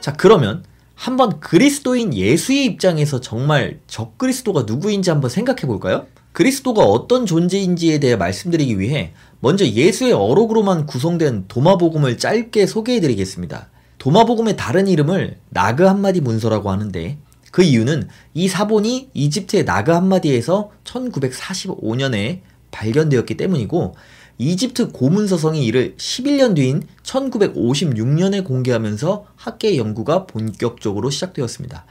자, 그러면 한번 그리스도인 예수의 입장에서 정말 적그리스도가 누구인지 한번 생각해 볼까요? 그리스도가 어떤 존재인지에 대해 말씀드리기 위해 먼저 예수의 어록으로만 구성된 도마복음을 짧게 소개해 드리겠습니다. 도마복음의 다른 이름을 나그 한마디 문서라고 하는데 그 이유는 이 사본이 이집트의 나그 한마디에서 1945년에 발견되었기 때문이고 이집트 고문서성이 이를 11년 뒤인 1956년에 공개하면서 학계 연구가 본격적으로 시작되었습니다.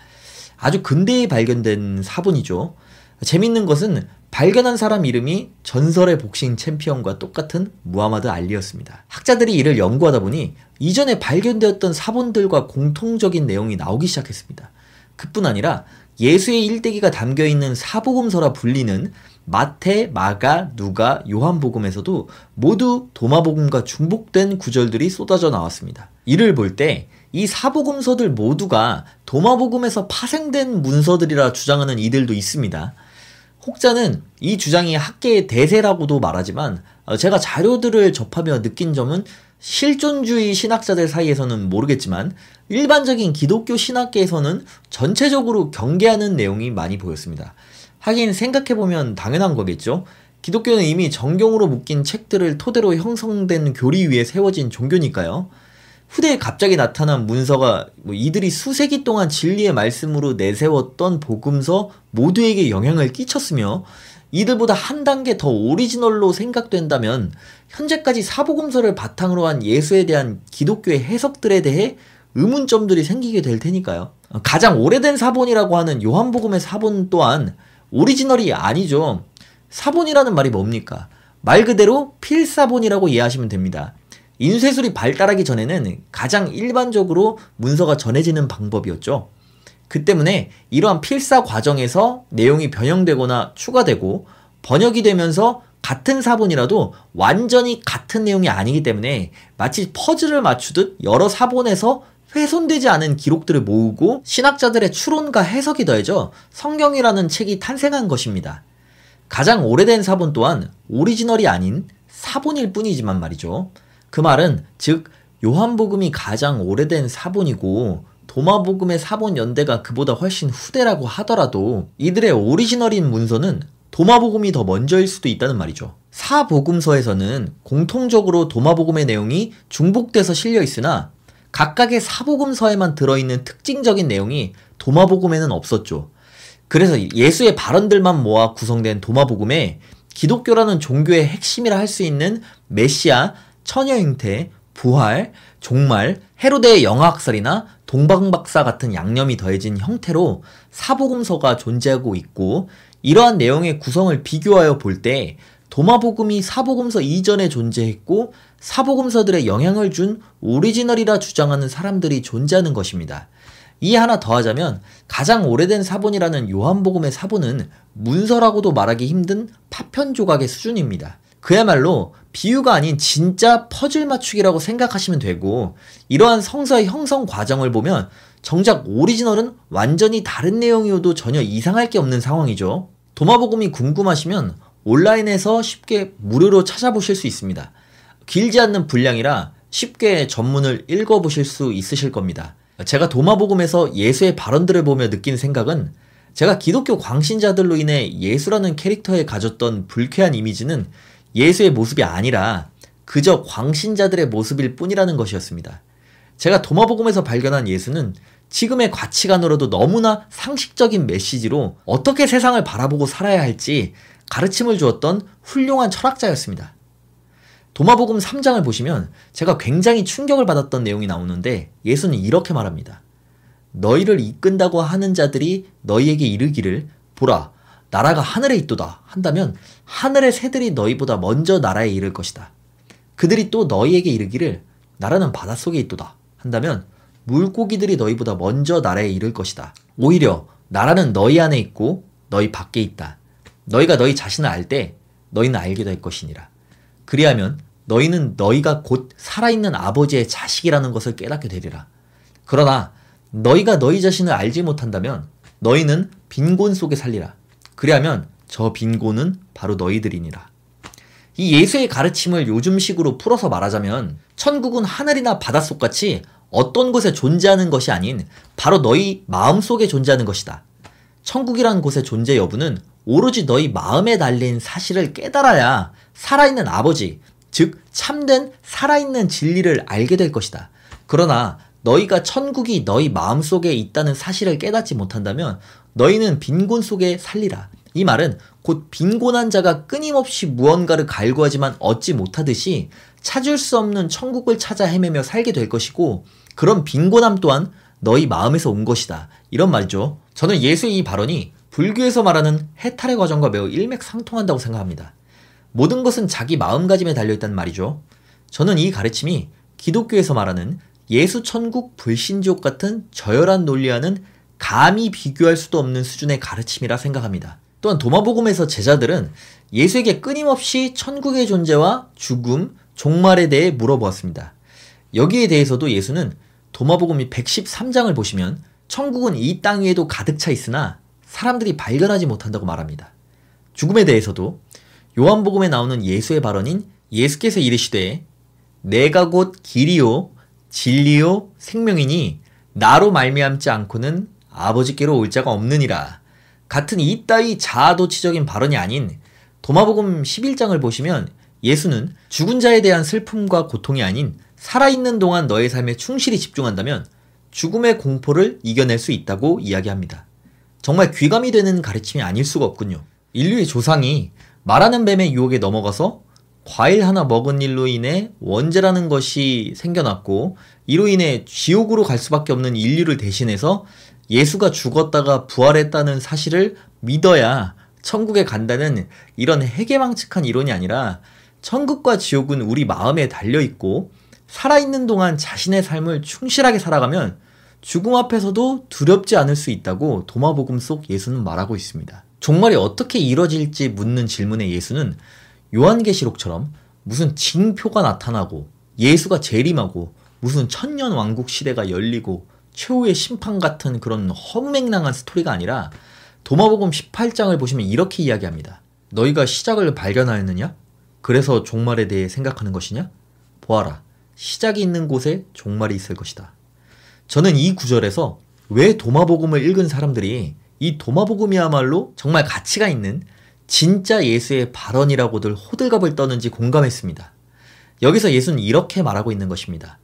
아주 근대에 발견된 사본이죠. 재밌는 것은 발견한 사람 이름이 전설의 복싱 챔피언과 똑같은 무하마드 알리였습니다. 학자들이 이를 연구하다 보니 이전에 발견되었던 사본들과 공통적인 내용이 나오기 시작했습니다. 그뿐 아니라 예수의 일대기가 담겨 있는 사복음서라 불리는 마태, 마가, 누가, 요한복음에서도 모두 도마복음과 중복된 구절들이 쏟아져 나왔습니다. 이를 볼 때 이 사복음서들 모두가 도마복음에서 파생된 문서들이라 주장하는 이들도 있습니다. 혹자는 이 주장이 학계의 대세라고도 말하지만 어, 제가 자료들을 접하며 느낀 점은 실존주의 신학자들 사이에서는 모르겠지만 일반적인 기독교 신학계에서는 전체적으로 경계하는 내용이 많이 보였습니다. 하긴 생각해보면 당연한 거겠죠. 기독교는 이미 정경으로 묶인 책들을 토대로 형성된 교리 위에 세워진 종교니까요. 후대에 갑자기 나타난 문서가 뭐 이들이 수세기 동안 진리의 말씀으로 내세웠던 복음서 모두에게 영향을 끼쳤으며 이들보다 한 단계 더 오리지널로 생각된다면 현재까지 사복음서를 바탕으로 한 예수에 대한 기독교의 해석들에 대해 의문점들이 생기게 될 테니까요. 가장 오래된 사본이라고 하는 요한복음의 사본 또한 오리지널이 아니죠. 사본이라는 말이 뭡니까? 말 그대로 필사본이라고 이해하시면 됩니다. 인쇄술이 발달하기 전에는 가장 일반적으로 문서가 전해지는 방법이었죠. 그 때문에 이러한 필사 과정에서 내용이 변형되거나 추가되고 번역이 되면서 같은 사본이라도 완전히 같은 내용이 아니기 때문에 마치 퍼즐을 맞추듯 여러 사본에서 훼손되지 않은 기록들을 모으고 신학자들의 추론과 해석이 더해져 성경이라는 책이 탄생한 것입니다. 가장 오래된 사본 또한 오리지널이 아닌 사본일 뿐이지만 말이죠. 그 말은 즉 요한복음이 가장 오래된 사본이고 도마복음의 사본 연대가 그보다 훨씬 후대라고 하더라도 이들의 오리지널인 문서는 도마복음이 더 먼저일 수도 있다는 말이죠. 사복음서에서는 공통적으로 도마복음의 내용이 중복돼서 실려 있으나 각각의 사복음서에만 들어있는 특징적인 내용이 도마복음에는 없었죠. 그래서 예수의 발언들만 모아 구성된 도마복음에 기독교라는 종교의 핵심이라 할 수 있는 메시아, 처녀 형태, 부활, 종말, 헤로데의 영화학설이나 동방박사 같은 양념이 더해진 형태로 사복음서가 존재하고 있고 이러한 내용의 구성을 비교하여 볼 때 도마복음이 사복음서 이전에 존재했고 사복음서들의 영향을 준 오리지널이라 주장하는 사람들이 존재하는 것입니다. 이 하나 더하자면 가장 오래된 사본이라는 요한복음의 사본은 문서라고도 말하기 힘든 파편 조각의 수준입니다. 그야말로 비유가 아닌 진짜 퍼즐 맞추기라고 생각하시면 되고 이러한 성서의 형성 과정을 보면 정작 오리지널은 완전히 다른 내용이어도 전혀 이상할 게 없는 상황이죠. 도마복음이 궁금하시면 온라인에서 쉽게 무료로 찾아보실 수 있습니다. 길지 않는 분량이라 쉽게 전문을 읽어보실 수 있으실 겁니다. 제가 도마복음에서 예수의 발언들을 보며 느낀 생각은 제가 기독교 광신자들로 인해 예수라는 캐릭터에 가졌던 불쾌한 이미지는 예수의 모습이 아니라 그저 광신자들의 모습일 뿐이라는 것이었습니다. 제가 도마복음에서 발견한 예수는 지금의 가치관으로도 너무나 상식적인 메시지로 어떻게 세상을 바라보고 살아야 할지 가르침을 주었던 훌륭한 철학자였습니다. 도마복음 3장을 보시면 제가 굉장히 충격을 받았던 내용이 나오는데 예수는 이렇게 말합니다. 너희를 이끈다고 하는 자들이 너희에게 이르기를 보라 나라가 하늘에 있도다 한다면 하늘의 새들이 너희보다 먼저 나라에 이를 것이다. 그들이 또 너희에게 이르기를 나라는 바닷속에 있도다 한다면 물고기들이 너희보다 먼저 나라에 이를 것이다. 오히려 나라는 너희 안에 있고 너희 밖에 있다. 너희가 너희 자신을 알 때 너희는 알게 될 것이니라. 그리하면 너희는 너희가 곧 살아있는 아버지의 자식이라는 것을 깨닫게 되리라. 그러나 너희가 너희 자신을 알지 못한다면 너희는 빈곤 속에 살리라. 그리하면 저 빈곤은 바로 너희들이니라. 이 예수의 가르침을 요즘식으로 풀어서 말하자면 천국은 하늘이나 바닷속 같이 어떤 곳에 존재하는 것이 아닌 바로 너희 마음속에 존재하는 것이다. 천국이라는 곳의 존재 여부는 오로지 너희 마음에 달린 사실을 깨달아야 살아있는 아버지, 즉 참된 살아있는 진리를 알게 될 것이다. 그러나 너희가 천국이 너희 마음 속에 있다는 사실을 깨닫지 못한다면 너희는 빈곤 속에 살리라. 이 말은 곧 빈곤한 자가 끊임없이 무언가를 갈구하지만 얻지 못하듯이 찾을 수 없는 천국을 찾아 헤매며 살게 될 것이고 그런 빈곤함 또한 너희 마음에서 온 것이다. 이런 말이죠. 저는 예수의 이 발언이 불교에서 말하는 해탈의 과정과 매우 일맥상통한다고 생각합니다. 모든 것은 자기 마음가짐에 달려있다는 말이죠. 저는 이 가르침이 기독교에서 말하는 예수 천국 불신지옥 같은 저열한 논리와는 감히 비교할 수도 없는 수준의 가르침이라 생각합니다. 또한 도마복음에서 제자들은 예수에게 끊임없이 천국의 존재와 죽음, 종말에 대해 물어보았습니다. 여기에 대해서도 예수는 도마복음 113장을 보시면 천국은 이 땅 위에도 가득 차 있으나 사람들이 발견하지 못한다고 말합니다. 죽음에 대해서도 요한복음에 나오는 예수의 발언인 예수께서 이르시되 내가 곧 길이요 진리요 생명이니 나로 말미암지 않고는 아버지께로 올 자가 없느니라. 같은 이 따위 자아도취적인 발언이 아닌 도마복음 11장을 보시면 예수는 죽은 자에 대한 슬픔과 고통이 아닌 살아있는 동안 너의 삶에 충실히 집중한다면 죽음의 공포를 이겨낼 수 있다고 이야기합니다. 정말 귀감이 되는 가르침이 아닐 수가 없군요. 인류의 조상이 말하는 뱀의 유혹에 넘어가서 과일 하나 먹은 일로 인해 원죄라는 것이 생겨났고 이로 인해 지옥으로 갈 수밖에 없는 인류를 대신해서 예수가 죽었다가 부활했다는 사실을 믿어야 천국에 간다는 이런 해괴망측한 이론이 아니라 천국과 지옥은 우리 마음에 달려 있고 살아있는 동안 자신의 삶을 충실하게 살아가면 죽음 앞에서도 두렵지 않을 수 있다고 도마복음 속 예수는 말하고 있습니다. 종말이 어떻게 이뤄질지 묻는 질문에 예수는 요한계시록처럼 무슨 징표가 나타나고 예수가 재림하고 무슨 천년 왕국 시대가 열리고 최후의 심판 같은 그런 허무맹랑한 스토리가 아니라 도마복음 18장을 보시면 이렇게 이야기합니다. 너희가 시작을 발견하였느냐? 그래서 종말에 대해 생각하는 것이냐? 보아라. 시작이 있는 곳에 종말이 있을 것이다. 저는 이 구절에서 왜 도마복음을 읽은 사람들이 이 도마복음이야말로 정말 가치가 있는 진짜 예수의 발언이라고들 호들갑을 떠는지 공감했습니다. 여기서 예수는 이렇게 말하고 있는 것입니다.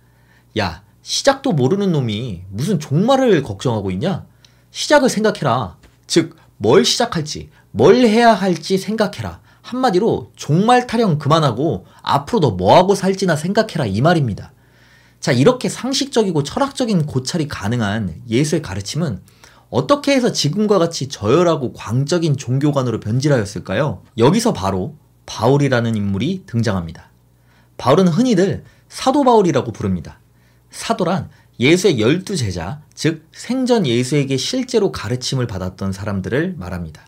야, 시작도 모르는 놈이 무슨 종말을 걱정하고 있냐? 시작을 생각해라. 즉, 뭘 시작할지, 뭘 해야 할지 생각해라. 한마디로 종말 타령 그만하고 앞으로 너 뭐하고 살지나 생각해라 이 말입니다. 자, 이렇게 상식적이고 철학적인 고찰이 가능한 예수의 가르침은 어떻게 해서 지금과 같이 저열하고 광적인 종교관으로 변질하였을까요? 여기서 바로 바울이라는 인물이 등장합니다. 바울은 흔히들 사도 바울이라고 부릅니다. 사도란 예수의 열두 제자, 즉 생전 예수에게 실제로 가르침을 받았던 사람들을 말합니다.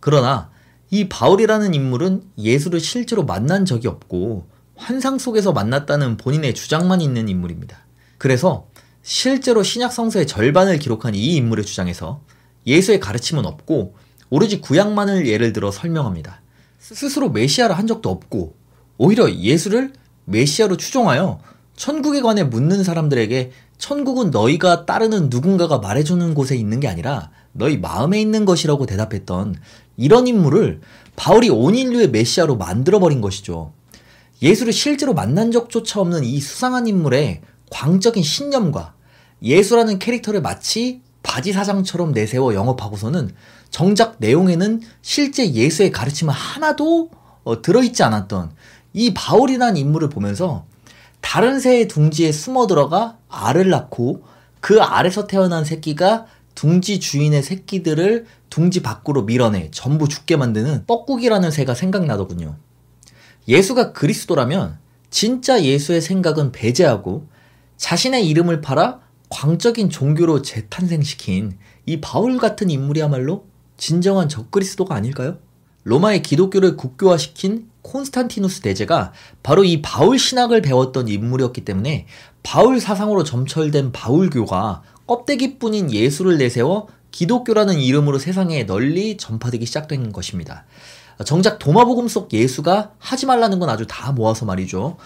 그러나 이 바울이라는 인물은 예수를 실제로 만난 적이 없고 환상 속에서 만났다는 본인의 주장만 있는 인물입니다. 그래서 실제로 신약 성서의 절반을 기록한 이 인물의 주장에서 예수의 가르침은 없고 오로지 구약만을 예를 들어 설명합니다. 스스로 메시아를 한 적도 없고 오히려 예수를 메시아로 추종하여 천국에 관해 묻는 사람들에게 천국은 너희가 따르는 누군가가 말해주는 곳에 있는 게 아니라 너희 마음에 있는 것이라고 대답했던 이런 인물을 바울이 온 인류의 메시아로 만들어버린 것이죠. 예수를 실제로 만난 적조차 없는 이 수상한 인물의 광적인 신념과 예수라는 캐릭터를 마치 바지 사장처럼 내세워 영업하고서는 정작 내용에는 실제 예수의 가르침은 하나도 어, 들어있지 않았던 이 바울이라는 인물을 보면서 다른 새의 둥지에 숨어 들어가 알을 낳고 그 알에서 태어난 새끼가 둥지 주인의 새끼들을 둥지 밖으로 밀어내 전부 죽게 만드는 뻐꾸기라는 새가 생각나더군요. 예수가 그리스도라면 진짜 예수의 생각은 배제하고 자신의 이름을 팔아 광적인 종교로 재탄생시킨 이 바울 같은 인물이야말로 진정한 적그리스도가 아닐까요? 로마의 기독교를 국교화시킨 콘스탄티누스 대제가 바로 이 바울 신학을 배웠던 인물이었기 때문에 바울 사상으로 점철된 바울교가 껍데기뿐인 예수를 내세워 기독교라는 이름으로 세상에 널리 전파되기 시작된 것입니다. 정작 도마복음 속 예수가 하지 말라는 건 아주 다 모아서 말이죠.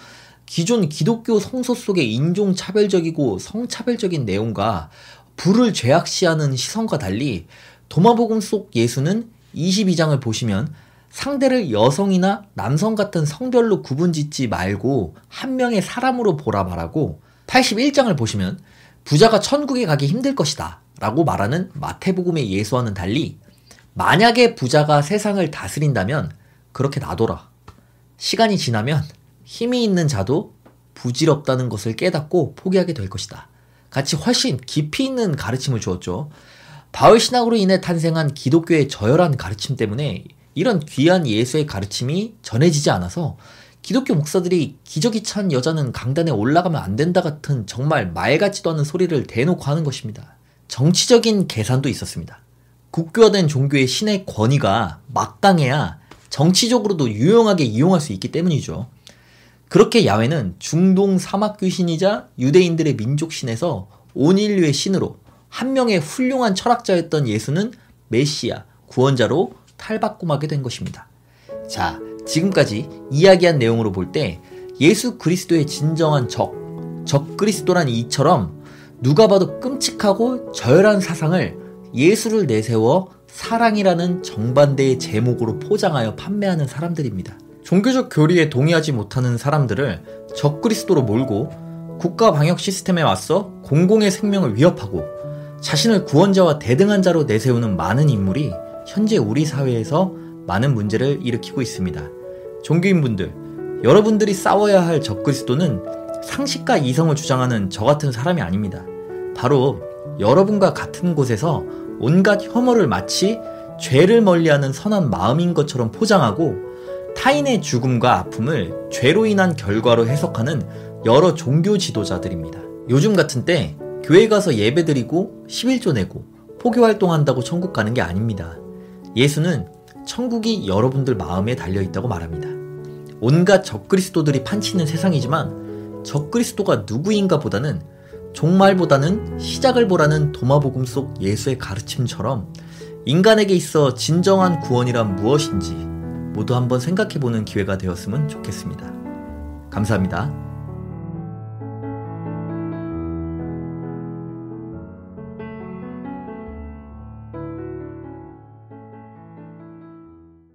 기존 기독교 성서 속의 인종차별적이고 성차별적인 내용과 불을 죄악시하는 시선과 달리 도마복음 속 예수는 22장을 보시면 상대를 여성이나 남성 같은 성별로 구분짓지 말고 한 명의 사람으로 보라 말하고 81장을 보시면 부자가 천국에 가기 힘들 것이다 라고 말하는 마태복음의 예수와는 달리 만약에 부자가 세상을 다스린다면 그렇게 놔둬라. 시간이 지나면 힘이 있는 자도 부질없다는 것을 깨닫고 포기하게 될 것이다. 같이 훨씬 깊이 있는 가르침을 주었죠. 바울 신학으로 인해 탄생한 기독교의 저열한 가르침 때문에 이런 귀한 예수의 가르침이 전해지지 않아서 기독교 목사들이 기저귀 찬 여자는 강단에 올라가면 안 된다 같은 정말 말 같지도 않은 소리를 대놓고 하는 것입니다. 정치적인 계산도 있었습니다. 국교화된 종교의 신의 권위가 막강해야 정치적으로도 유용하게 이용할 수 있기 때문이죠. 그렇게 야훼는 중동 사막 귀신이자 유대인들의 민족 신에서 온 인류의 신으로 한 명의 훌륭한 철학자였던 예수는 메시아, 구원자로 탈바꿈하게 된 것입니다. 자, 지금까지 이야기한 내용으로 볼 때 예수 그리스도의 진정한 적, 적 그리스도란 이처럼 누가 봐도 끔찍하고 저열한 사상을 예수를 내세워 사랑이라는 정반대의 제목으로 포장하여 판매하는 사람들입니다. 종교적 교리에 동의하지 못하는 사람들을 적그리스도로 몰고 국가 방역 시스템에 맞서 공공의 생명을 위협하고 자신을 구원자와 대등한 자로 내세우는 많은 인물이 현재 우리 사회에서 많은 문제를 일으키고 있습니다. 종교인분들, 여러분들이 싸워야 할 적그리스도는 상식과 이성을 주장하는 저 같은 사람이 아닙니다. 바로 여러분과 같은 곳에서 온갖 혐오를 마치 죄를 멀리하는 선한 마음인 것처럼 포장하고 타인의 죽음과 아픔을 죄로 인한 결과로 해석하는 여러 종교 지도자들입니다. 요즘 같은 때 교회 가서 예배 드리고 11조 내고 포교 활동한다고 천국 가는 게 아닙니다. 예수는 천국이 여러분들 마음에 달려 있다고 말합니다. 온갖 적그리스도들이 판치는 세상이지만 적그리스도가 누구인가 보다는 종말보다는 시작을 보라는 도마복음 속 예수의 가르침처럼 인간에게 있어 진정한 구원이란 무엇인지 모두 한번 생각해 보는 기회가 되었으면 좋겠습니다. 감사합니다.